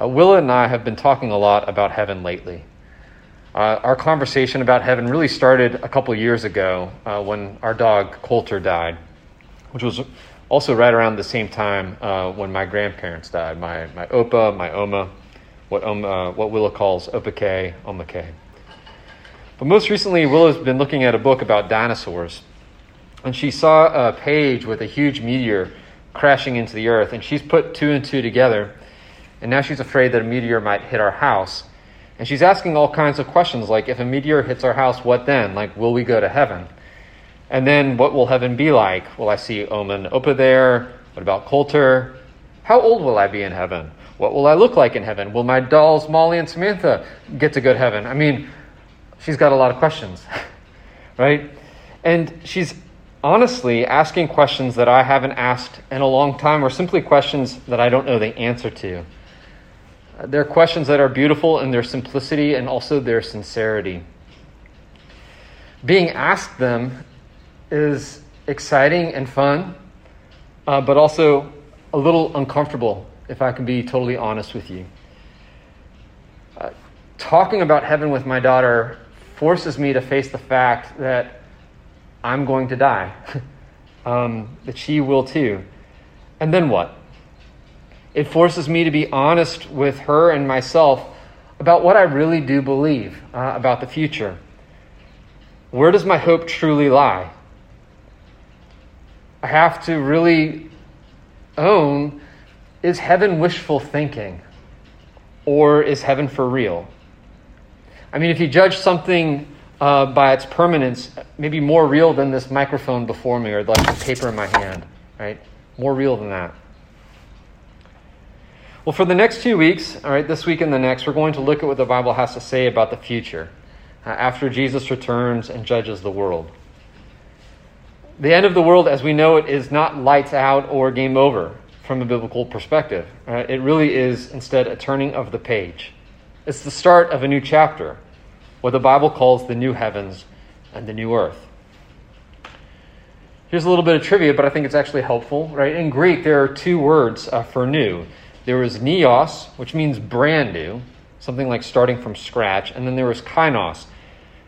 Uh, Willa and I have been talking a lot about heaven lately. Uh, our conversation about heaven really started a couple years ago uh, when our dog Coulter died, which was also right around the same time uh, when my grandparents died my, my Opa, my Oma, what, um, uh, what Willa calls Opa K, Oma K. But most recently, Willa's been looking at a book about dinosaurs and she saw a page with a huge meteor crashing into the earth, and she's put two and two together, and now she's afraid that a meteor might hit our house. And she's asking all kinds of questions like, if a meteor hits our house, what then? Like, will we go to heaven? And then what will heaven be like? Will I see Omen Opa there? What about Coulter? How old will I be in heaven? What will I look like in heaven? Will my dolls, Molly and Samantha, get to go to heaven? I mean, she's got a lot of questions, right? And she's honestly asking questions that I haven't asked in a long time, or simply questions that I don't know the answer to. They're questions that are beautiful in their simplicity and also their sincerity. Being asked them is exciting and fun, uh, but also a little uncomfortable, if I can be totally honest with you. Uh, talking about heaven with my daughter forces me to face the fact that I'm going to die, um, that she will too. And then what? It forces me to be honest with her and myself about what I really do believe uh, about the future. Where does my hope truly lie? I have to really own is heaven wishful thinking or is heaven for real? I mean, if you judge something uh, by its permanence, maybe more real than this microphone before me or like the paper in my hand, right? More real than that. Well, for the next two weeks, all right, this week and the next, we're going to look at what the Bible has to say about the future uh, after Jesus returns and judges the world. The end of the world, as we know it, is not lights out or game over from a biblical perspective. Right? It really is instead a turning of the page. It's the start of a new chapter what the Bible calls the new heavens and the new earth. Here's a little bit of trivia, but I think it's actually helpful, right? In Greek, there are two words uh, for new. There was neos, which means brand new, something like starting from scratch, and then there was kainos,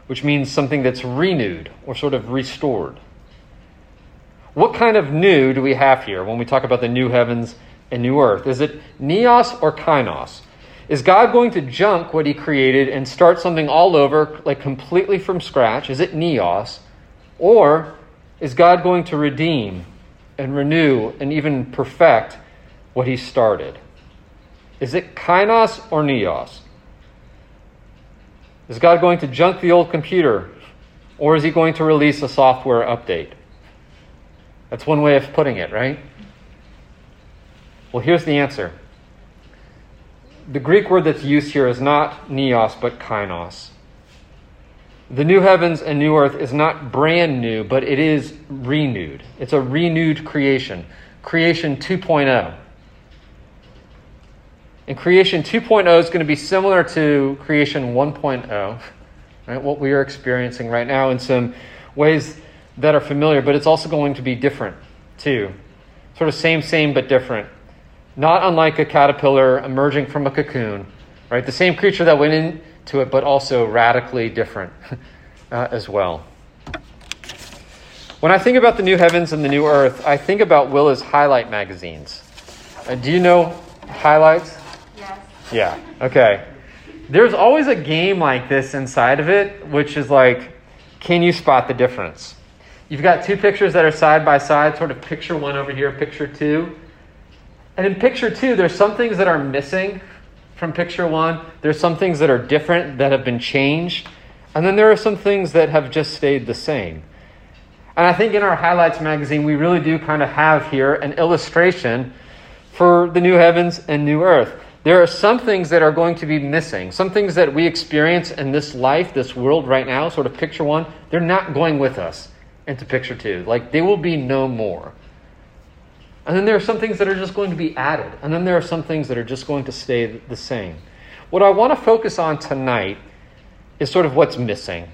which means something that's renewed or sort of restored. What kind of new do we have here when we talk about the new heavens and new earth? Is it neos or kainos? Is God going to junk what he created and start something all over, like completely from scratch? Is it neos? Or is God going to redeem and renew and even perfect what he started? Is it kainos or neos? Is God going to junk the old computer? Or is he going to release a software update? That's one way of putting it, right? Well, here's the answer the Greek word that's used here is not neos, but kainos. The new heavens and new earth is not brand new, but it is renewed. It's a renewed creation. Creation 2.0. And creation 2.0 is going to be similar to creation 1.0, right? What we are experiencing right now in some ways that are familiar, but it's also going to be different too. Sort of same, same, but different not unlike a caterpillar emerging from a cocoon, right? The same creature that went into it, but also radically different uh, as well. When I think about the new heavens and the new earth, I think about Willa's highlight magazines. Uh, do you know highlights? Yeah, okay. There's always a game like this inside of it, which is like, can you spot the difference? You've got two pictures that are side by side, sort of picture one over here, picture two. And in picture two, there's some things that are missing from picture one. There's some things that are different that have been changed. And then there are some things that have just stayed the same. And I think in our Highlights magazine, we really do kind of have here an illustration for the new heavens and new earth. There are some things that are going to be missing. Some things that we experience in this life, this world right now, sort of picture one, they're not going with us into picture two. Like they will be no more. And then there are some things that are just going to be added. And then there are some things that are just going to stay the same. What I want to focus on tonight is sort of what's missing.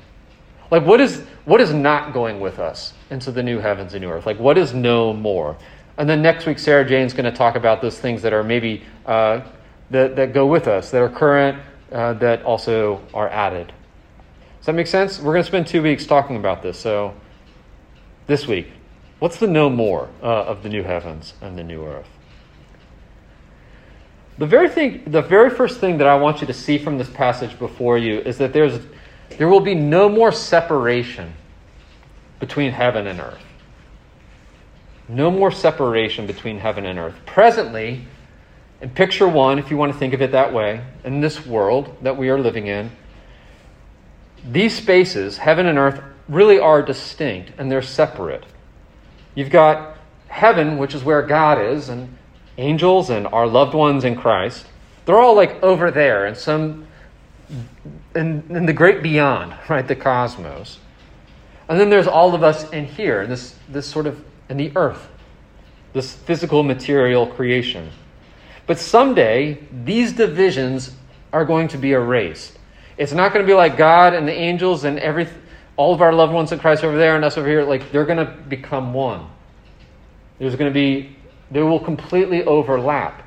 Like, what is, what is not going with us into the new heavens and new earth? Like, what is no more? And then next week, Sarah Jane's going to talk about those things that are maybe uh, that, that go with us, that are current, uh, that also are added. Does that make sense? We're going to spend two weeks talking about this. So, this week, what's the no more uh, of the new heavens and the new earth? The very thing, the very first thing that I want you to see from this passage before you is that there's, there will be no more separation between heaven and earth. No more separation between heaven and earth. Presently, in picture one, if you want to think of it that way, in this world that we are living in, these spaces, heaven and earth, really are distinct and they're separate. You've got heaven, which is where God is, and angels and our loved ones in Christ. They're all like over there in some in, in the great beyond, right? The cosmos. And then there's all of us in here, in this this sort of in the earth, this physical material creation. But someday these divisions are going to be erased. It's not going to be like God and the angels and every all of our loved ones in Christ over there and us over here. Like they're going to become one. There's going to be they will completely overlap.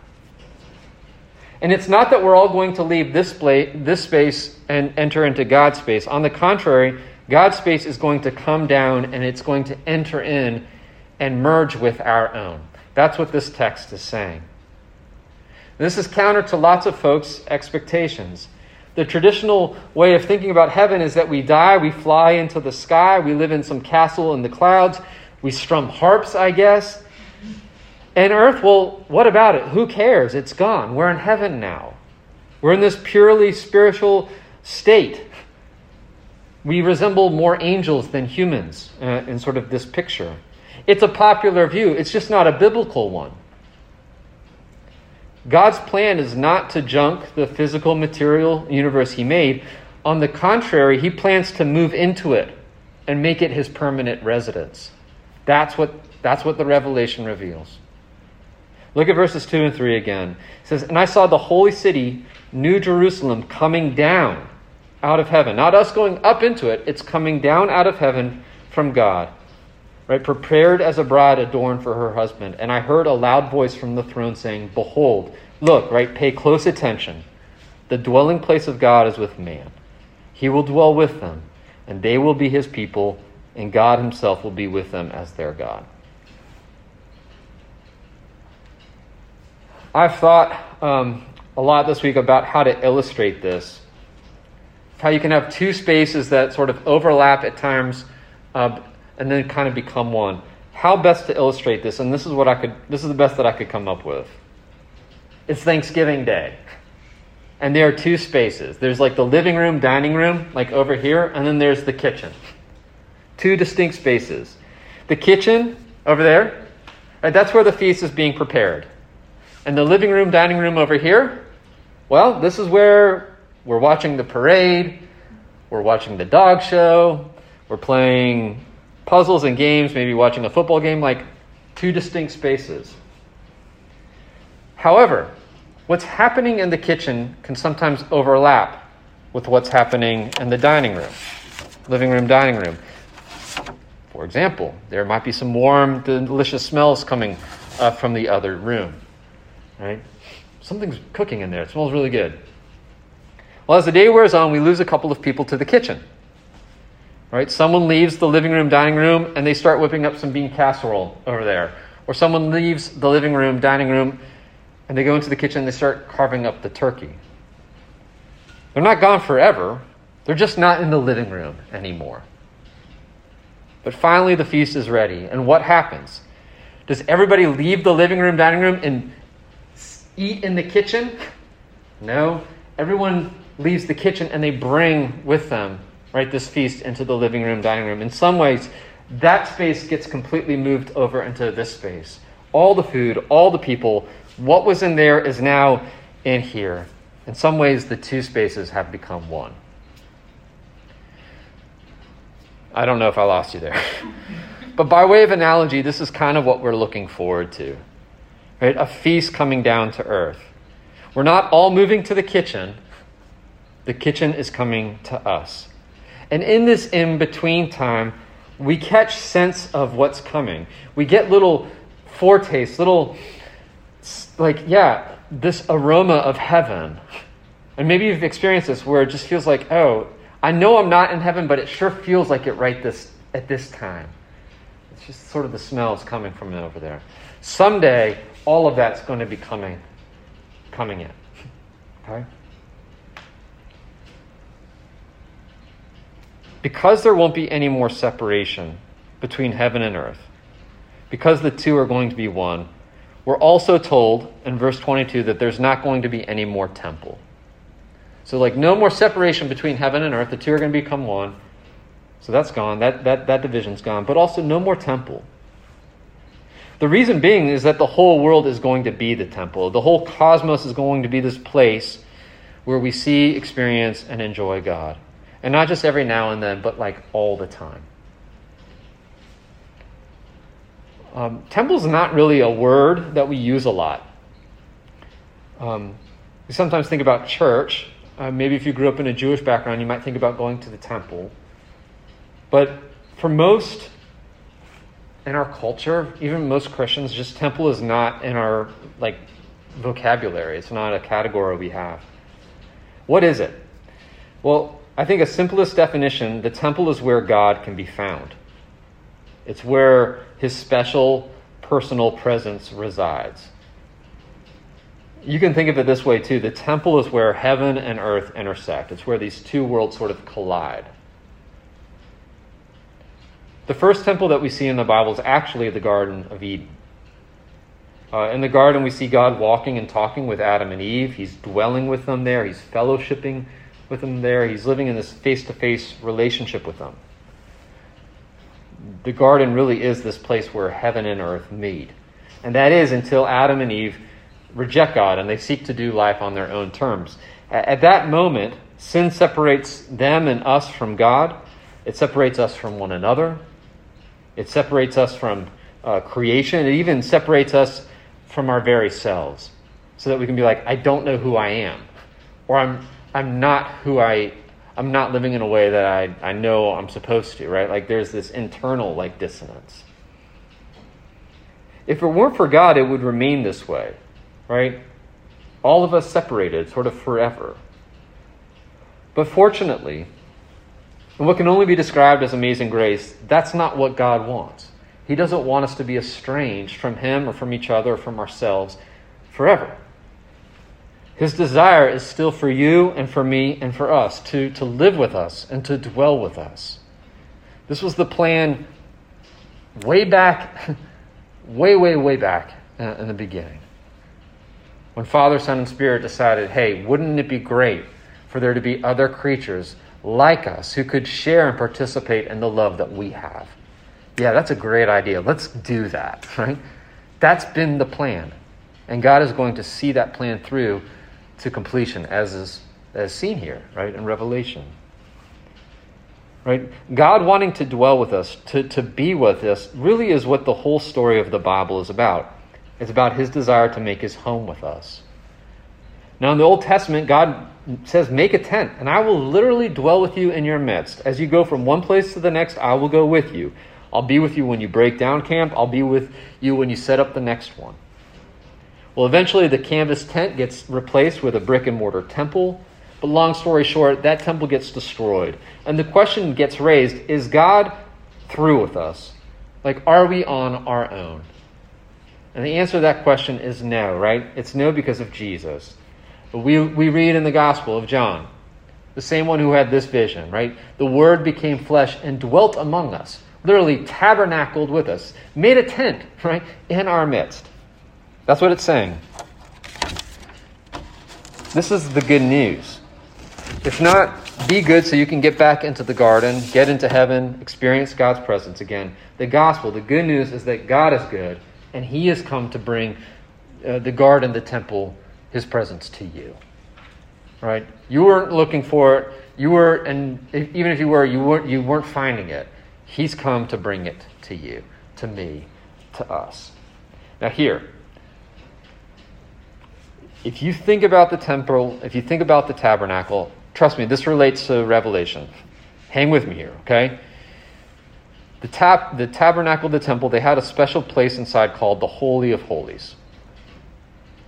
And it's not that we're all going to leave this, place, this space and enter into God's space. On the contrary, God's space is going to come down and it's going to enter in and merge with our own. That's what this text is saying. This is counter to lots of folks' expectations. The traditional way of thinking about heaven is that we die, we fly into the sky, we live in some castle in the clouds, we strum harps, I guess, and earth, well, what about it? Who cares? It's gone. We're in heaven now. We're in this purely spiritual state. We resemble more angels than humans uh, in sort of this picture. It's a popular view, it's just not a biblical one. God's plan is not to junk the physical material universe He made. On the contrary, He plans to move into it and make it His permanent residence. That's what, that's what the revelation reveals. Look at verses 2 and 3 again. It says, And I saw the holy city, New Jerusalem, coming down out of heaven. Not us going up into it, it's coming down out of heaven from God. Right? Prepared as a bride adorned for her husband. And I heard a loud voice from the throne saying, Behold, look, right? Pay close attention. The dwelling place of God is with man. He will dwell with them, and they will be his people, and God himself will be with them as their God. I've thought um, a lot this week about how to illustrate this. How you can have two spaces that sort of overlap at times uh, and then kind of become one. How best to illustrate this? And this is what I could, this is the best that I could come up with. It's Thanksgiving Day. And there are two spaces. There's like the living room, dining room, like over here, and then there's the kitchen. Two distinct spaces. The kitchen over there, right, that's where the feast is being prepared. And the living room, dining room over here, well, this is where we're watching the parade, we're watching the dog show, we're playing puzzles and games, maybe watching a football game, like two distinct spaces. However, what's happening in the kitchen can sometimes overlap with what's happening in the dining room, living room, dining room. For example, there might be some warm, delicious smells coming uh, from the other room right? Something's cooking in there. It smells really good. Well, as the day wears on, we lose a couple of people to the kitchen. Right? Someone leaves the living room, dining room, and they start whipping up some bean casserole over there. Or someone leaves the living room, dining room, and they go into the kitchen and they start carving up the turkey. They're not gone forever. They're just not in the living room anymore. But finally, the feast is ready. And what happens? Does everybody leave the living room, dining room, and eat in the kitchen? No. Everyone leaves the kitchen and they bring with them, right, this feast into the living room, dining room. In some ways, that space gets completely moved over into this space. All the food, all the people, what was in there is now in here. In some ways, the two spaces have become one. I don't know if I lost you there. but by way of analogy, this is kind of what we're looking forward to right? A feast coming down to earth. We're not all moving to the kitchen, the kitchen is coming to us. And in this in between time, we catch sense of what's coming. We get little foretastes, little, like, yeah, this aroma of heaven. And maybe you've experienced this where it just feels like, oh, I know I'm not in heaven, but it sure feels like it right this at this time. It's just sort of the smells coming from over there. Someday, all of that's going to be coming, coming in. Okay? Because there won't be any more separation between heaven and earth, because the two are going to be one, we're also told in verse 22 that there's not going to be any more temple. So, like, no more separation between heaven and earth. The two are going to become one. So that's gone. That, that, that division's gone. But also, no more temple. The reason being is that the whole world is going to be the temple. The whole cosmos is going to be this place where we see, experience, and enjoy God. And not just every now and then, but like all the time. Um, temple is not really a word that we use a lot. Um, we sometimes think about church. Uh, maybe if you grew up in a Jewish background, you might think about going to the temple. But for most in our culture, even most Christians, just temple is not in our like vocabulary. It's not a category we have. What is it? Well, I think a simplest definition, the temple is where God can be found. It's where his special personal presence resides. You can think of it this way too. The temple is where heaven and earth intersect. It's where these two worlds sort of collide. The first temple that we see in the Bible is actually the Garden of Eden. Uh, in the garden, we see God walking and talking with Adam and Eve. He's dwelling with them there, He's fellowshipping with them there, He's living in this face to face relationship with them. The garden really is this place where heaven and earth meet. And that is until Adam and Eve reject God and they seek to do life on their own terms. At that moment, sin separates them and us from God. It separates us from one another. It separates us from uh, creation. It even separates us from our very selves so that we can be like, I don't know who I am. Or I'm, I'm not who I, I'm not living in a way that I, I know I'm supposed to, right? Like there's this internal like dissonance. If it weren't for God, it would remain this way, right? All of us separated sort of forever. But fortunately, and what can only be described as amazing grace, that's not what God wants. He doesn't want us to be estranged from Him or from each other or from ourselves forever. His desire is still for you and for me and for us to, to live with us and to dwell with us. This was the plan way back, way, way, way back in the beginning. When Father, Son, and Spirit decided, hey, wouldn't it be great for there to be other creatures like us who could share and participate in the love that we have. Yeah, that's a great idea. Let's do that, right? That's been the plan. And God is going to see that plan through to completion as is as seen here, right, in Revelation. Right? God wanting to dwell with us, to, to be with us, really is what the whole story of the Bible is about. It's about his desire to make his home with us. Now, in the Old Testament, God says, Make a tent, and I will literally dwell with you in your midst. As you go from one place to the next, I will go with you. I'll be with you when you break down camp, I'll be with you when you set up the next one. Well, eventually, the canvas tent gets replaced with a brick and mortar temple. But long story short, that temple gets destroyed. And the question gets raised is God through with us? Like, are we on our own? And the answer to that question is no, right? It's no because of Jesus. But we, we read in the Gospel of John, the same one who had this vision, right? The Word became flesh and dwelt among us, literally tabernacled with us, made a tent, right, in our midst. That's what it's saying. This is the good news. If not, be good so you can get back into the garden, get into heaven, experience God's presence again. The gospel, the good news is that God is good, and He has come to bring uh, the garden, the temple, his presence to you. Right? You weren't looking for it. You were, and even if you were, you weren't, you weren't finding it. He's come to bring it to you, to me, to us. Now, here, if you think about the temple, if you think about the tabernacle, trust me, this relates to Revelation. Hang with me here, okay? The, tab, the tabernacle, the temple, they had a special place inside called the Holy of Holies.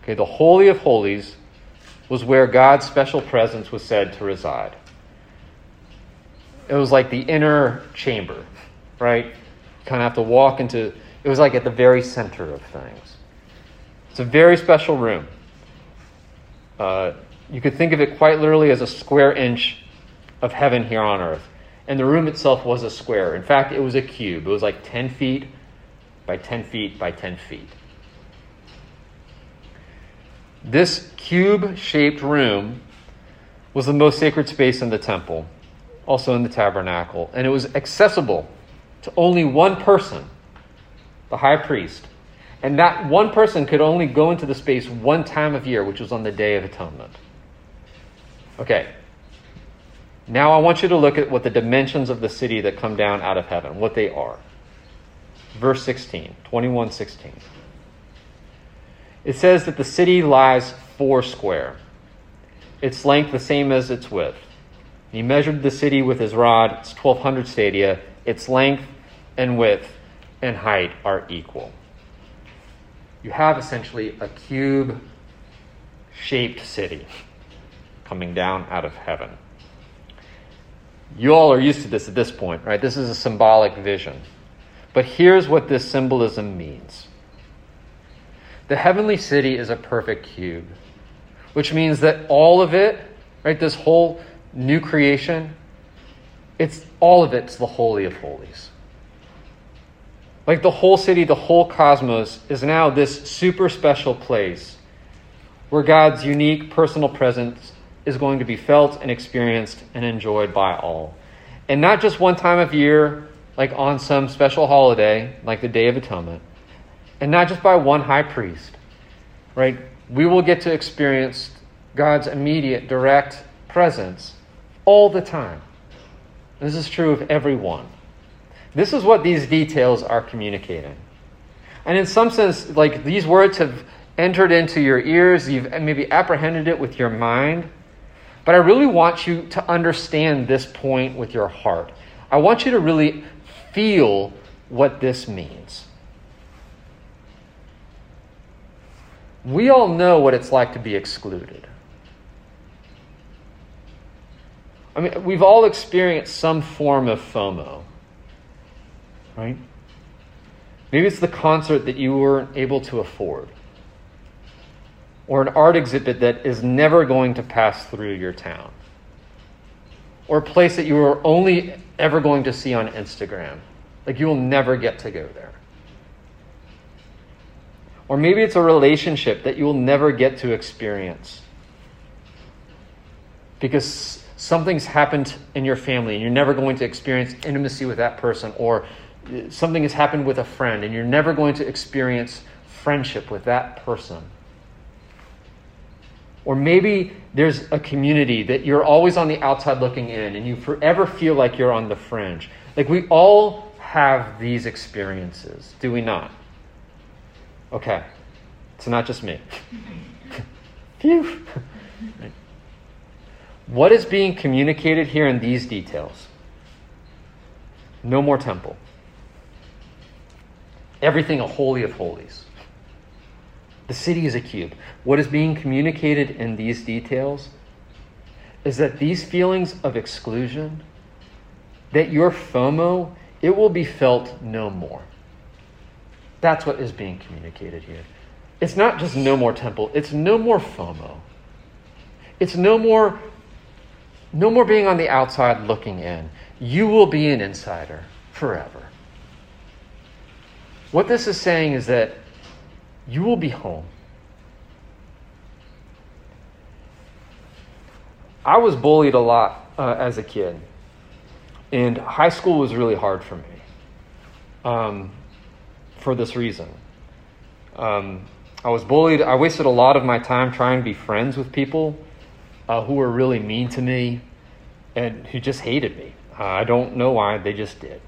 Okay, the Holy of Holies was where God's special presence was said to reside. It was like the inner chamber, right? You kind of have to walk into it was like at the very center of things. It's a very special room. Uh, you could think of it quite literally as a square inch of heaven here on earth. And the room itself was a square. In fact, it was a cube. It was like 10 feet by 10 feet by 10 feet. This cube shaped room was the most sacred space in the temple, also in the tabernacle, and it was accessible to only one person, the high priest. And that one person could only go into the space one time of year, which was on the Day of Atonement. Okay. Now I want you to look at what the dimensions of the city that come down out of heaven, what they are. Verse 16, 21 16. It says that the city lies four square, its length the same as its width. He measured the city with his rod, it's 1,200 stadia. Its length and width and height are equal. You have essentially a cube shaped city coming down out of heaven. You all are used to this at this point, right? This is a symbolic vision. But here's what this symbolism means the heavenly city is a perfect cube, which means that all of it, right, this whole new creation, it's all of it's the Holy of Holies. Like the whole city, the whole cosmos is now this super special place where God's unique personal presence is going to be felt and experienced and enjoyed by all. And not just one time of year, like on some special holiday, like the Day of Atonement, and not just by one high priest, right? We will get to experience God's immediate, direct presence all the time. This is true of everyone. This is what these details are communicating. And in some sense, like these words have entered into your ears, you've maybe apprehended it with your mind. But I really want you to understand this point with your heart. I want you to really feel what this means. We all know what it's like to be excluded. I mean, we've all experienced some form of FOMO, right? Maybe it's the concert that you weren't able to afford, or an art exhibit that is never going to pass through your town, or a place that you are only ever going to see on Instagram. Like you will never get to go there. Or maybe it's a relationship that you will never get to experience. Because something's happened in your family and you're never going to experience intimacy with that person, or something has happened with a friend and you're never going to experience friendship with that person. Or maybe there's a community that you're always on the outside looking in and you forever feel like you're on the fringe. Like we all have these experiences, do we not? Okay, it's not just me. Phew. What is being communicated here in these details? No more temple. Everything a holy of holies. The city is a cube. What is being communicated in these details is that these feelings of exclusion, that your FOMO, it will be felt no more. That's what is being communicated here. It's not just no more temple, it's no more FOMO. It's no more no more being on the outside looking in. You will be an insider forever. What this is saying is that you will be home. I was bullied a lot uh, as a kid, and high school was really hard for me. Um, for this reason. Um, I was bullied. I wasted a lot of my time trying to be friends with people uh, who were really mean to me and who just hated me. Uh, I don't know why, they just did.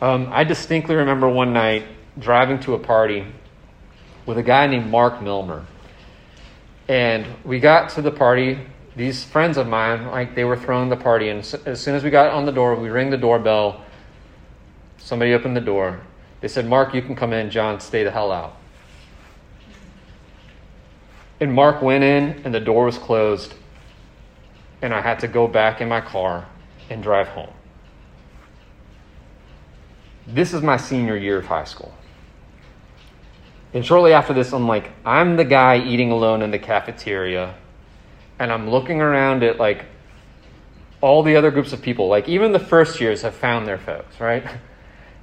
Um, I distinctly remember one night driving to a party with a guy named Mark Milmer. And we got to the party. These friends of mine, like they were throwing the party, and as soon as we got on the door, we ring the doorbell. Somebody opened the door, they said, Mark, you can come in. John, stay the hell out. And Mark went in, and the door was closed, and I had to go back in my car and drive home. This is my senior year of high school. And shortly after this, I'm like, I'm the guy eating alone in the cafeteria, and I'm looking around at like all the other groups of people. Like, even the first years have found their folks, right?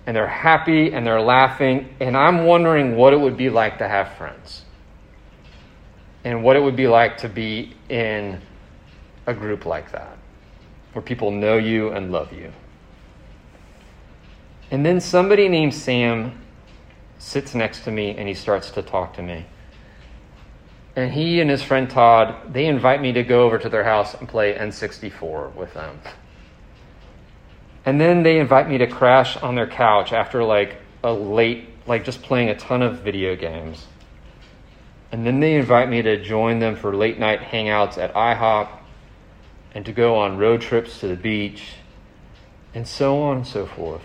And they're happy and they're laughing, and I'm wondering what it would be like to have friends and what it would be like to be in a group like that, where people know you and love you. And then somebody named Sam sits next to me and he starts to talk to me. And he and his friend Todd, they invite me to go over to their house and play N64 with them. And then they invite me to crash on their couch after like a late, like just playing a ton of video games. And then they invite me to join them for late night hangouts at IHOP and to go on road trips to the beach and so on and so forth.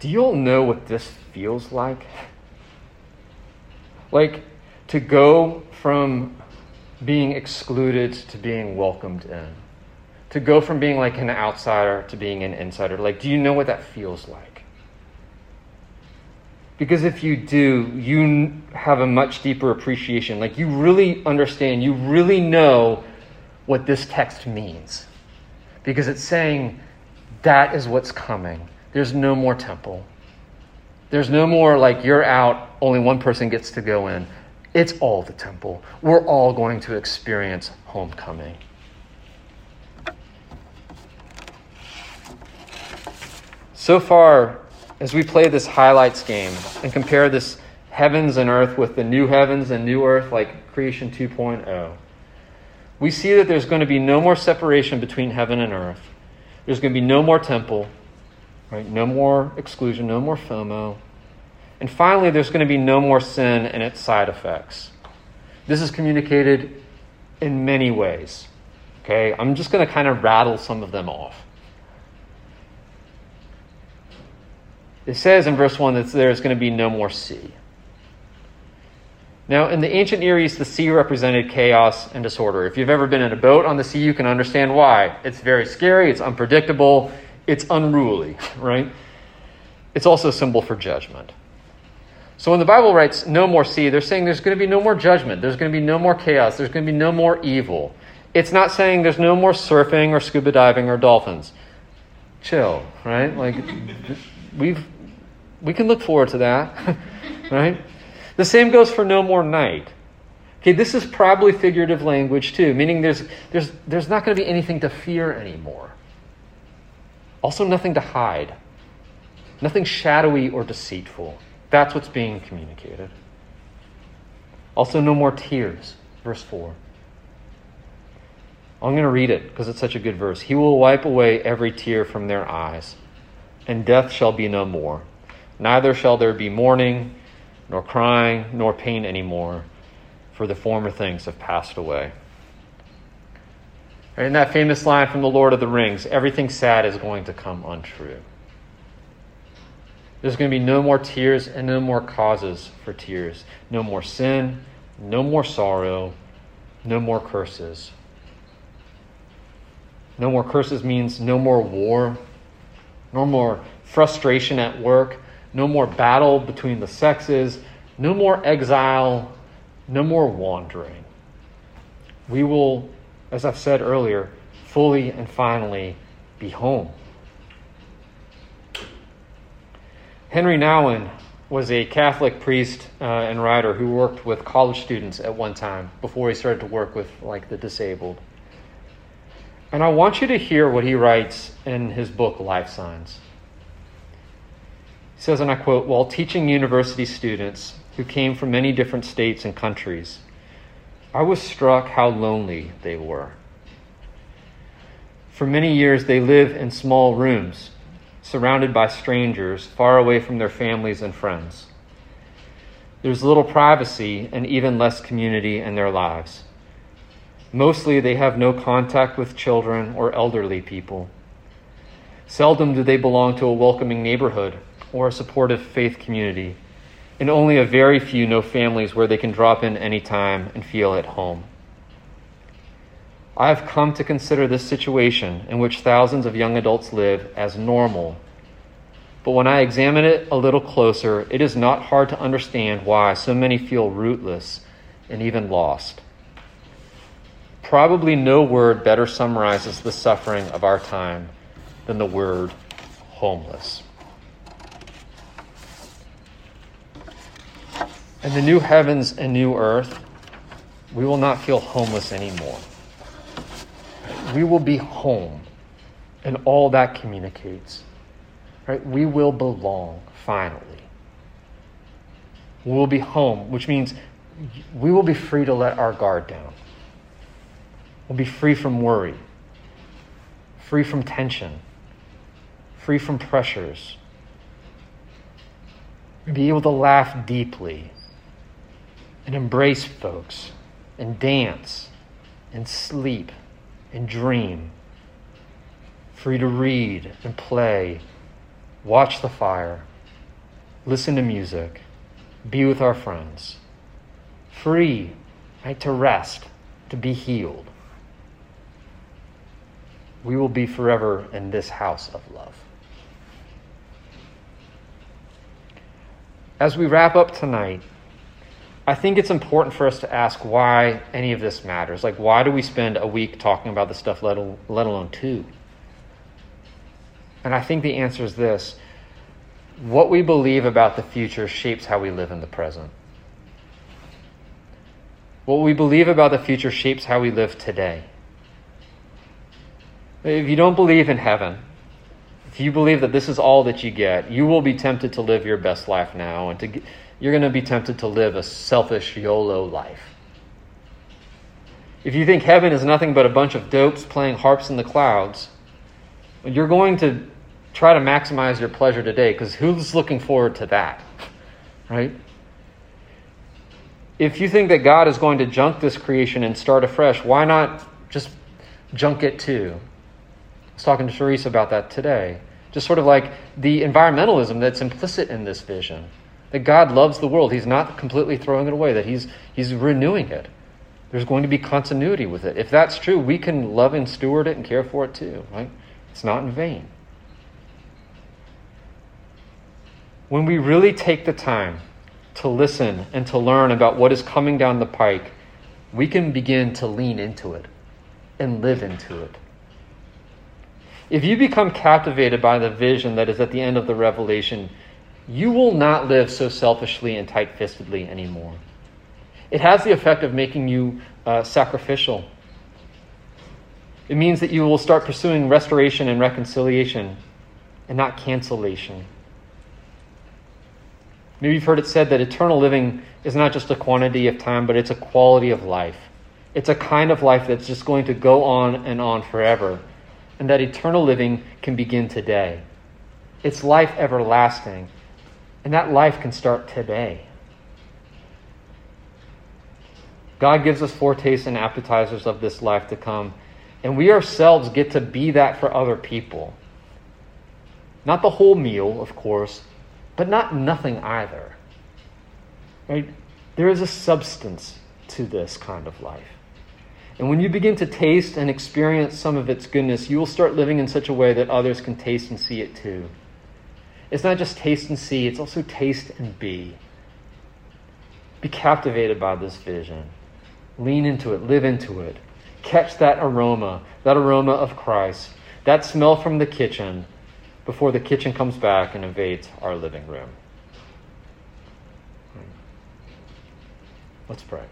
Do you all know what this feels like? Like to go from being excluded to being welcomed in. To go from being like an outsider to being an insider. Like, do you know what that feels like? Because if you do, you have a much deeper appreciation. Like, you really understand, you really know what this text means. Because it's saying that is what's coming. There's no more temple. There's no more like you're out, only one person gets to go in. It's all the temple. We're all going to experience homecoming. So far, as we play this highlights game and compare this heavens and earth with the new heavens and new earth, like creation 2.0, we see that there's going to be no more separation between heaven and earth. There's going to be no more temple. Right? No more exclusion, no more FOMO. And finally, there's going to be no more sin and its side effects. This is communicated in many ways. Okay? I'm just going to kind of rattle some of them off. It says in verse 1 that there's going to be no more sea. Now, in the ancient Near East, the sea represented chaos and disorder. If you've ever been in a boat on the sea, you can understand why. It's very scary, it's unpredictable, it's unruly, right? It's also a symbol for judgment. So when the Bible writes no more sea, they're saying there's going to be no more judgment, there's going to be no more chaos, there's going to be no more evil. It's not saying there's no more surfing or scuba diving or dolphins. Chill, right? Like we've we can look forward to that, right? The same goes for no more night. Okay, this is probably figurative language too, meaning there's there's there's not going to be anything to fear anymore. Also, nothing to hide, nothing shadowy or deceitful. That's what's being communicated. Also, no more tears. Verse 4. I'm going to read it because it's such a good verse. He will wipe away every tear from their eyes, and death shall be no more. Neither shall there be mourning, nor crying, nor pain anymore, for the former things have passed away. In that famous line from the Lord of the Rings, everything sad is going to come untrue. There's going to be no more tears and no more causes for tears. No more sin, no more sorrow, no more curses. No more curses means no more war, no more frustration at work, no more battle between the sexes, no more exile, no more wandering. We will as I've said earlier, fully and finally be home. Henri Nouwen was a Catholic priest uh, and writer who worked with college students at one time before he started to work with like the disabled. And I want you to hear what he writes in his book Life Signs. He says, and I quote, while teaching university students who came from many different states and countries, I was struck how lonely they were. For many years, they live in small rooms, surrounded by strangers, far away from their families and friends. There's little privacy and even less community in their lives. Mostly, they have no contact with children or elderly people. Seldom do they belong to a welcoming neighborhood or a supportive faith community. And only a very few know families where they can drop in anytime and feel at home. I have come to consider this situation in which thousands of young adults live as normal. But when I examine it a little closer, it is not hard to understand why so many feel rootless and even lost. Probably no word better summarizes the suffering of our time than the word homeless. In the new heavens and new earth, we will not feel homeless anymore. We will be home, and all that communicates. Right? We will belong finally. We will be home, which means we will be free to let our guard down. We'll be free from worry, free from tension, free from pressures. We'll be able to laugh deeply and embrace folks and dance and sleep and dream. Free to read and play, watch the fire, listen to music, be with our friends. Free right, to rest, to be healed. We will be forever in this house of love. As we wrap up tonight, I think it's important for us to ask why any of this matters. Like, why do we spend a week talking about this stuff, let, let alone two? And I think the answer is this what we believe about the future shapes how we live in the present. What we believe about the future shapes how we live today. If you don't believe in heaven, if you believe that this is all that you get, you will be tempted to live your best life now and to you're going to be tempted to live a selfish YOLO life. If you think heaven is nothing but a bunch of dopes playing harps in the clouds, you're going to try to maximize your pleasure today because who's looking forward to that? Right? If you think that God is going to junk this creation and start afresh, why not just junk it too? I was talking to Teresa about that today. Just sort of like the environmentalism that's implicit in this vision that God loves the world. He's not completely throwing it away, that He's, he's renewing it. There's going to be continuity with it. If that's true, we can love and steward it and care for it too, right? It's not in vain. When we really take the time to listen and to learn about what is coming down the pike, we can begin to lean into it and live into it. If you become captivated by the vision that is at the end of the revelation, you will not live so selfishly and tight fistedly anymore. It has the effect of making you uh, sacrificial. It means that you will start pursuing restoration and reconciliation and not cancellation. Maybe you've heard it said that eternal living is not just a quantity of time, but it's a quality of life. It's a kind of life that's just going to go on and on forever. And that eternal living can begin today. It's life everlasting. And that life can start today. God gives us foretastes and appetizers of this life to come, and we ourselves get to be that for other people. Not the whole meal, of course, but not nothing either. Right? There is a substance to this kind of life. And when you begin to taste and experience some of its goodness, you will start living in such a way that others can taste and see it too. It's not just taste and see, it's also taste and be. Be captivated by this vision. Lean into it, live into it. Catch that aroma, that aroma of Christ, that smell from the kitchen before the kitchen comes back and invades our living room. Let's pray.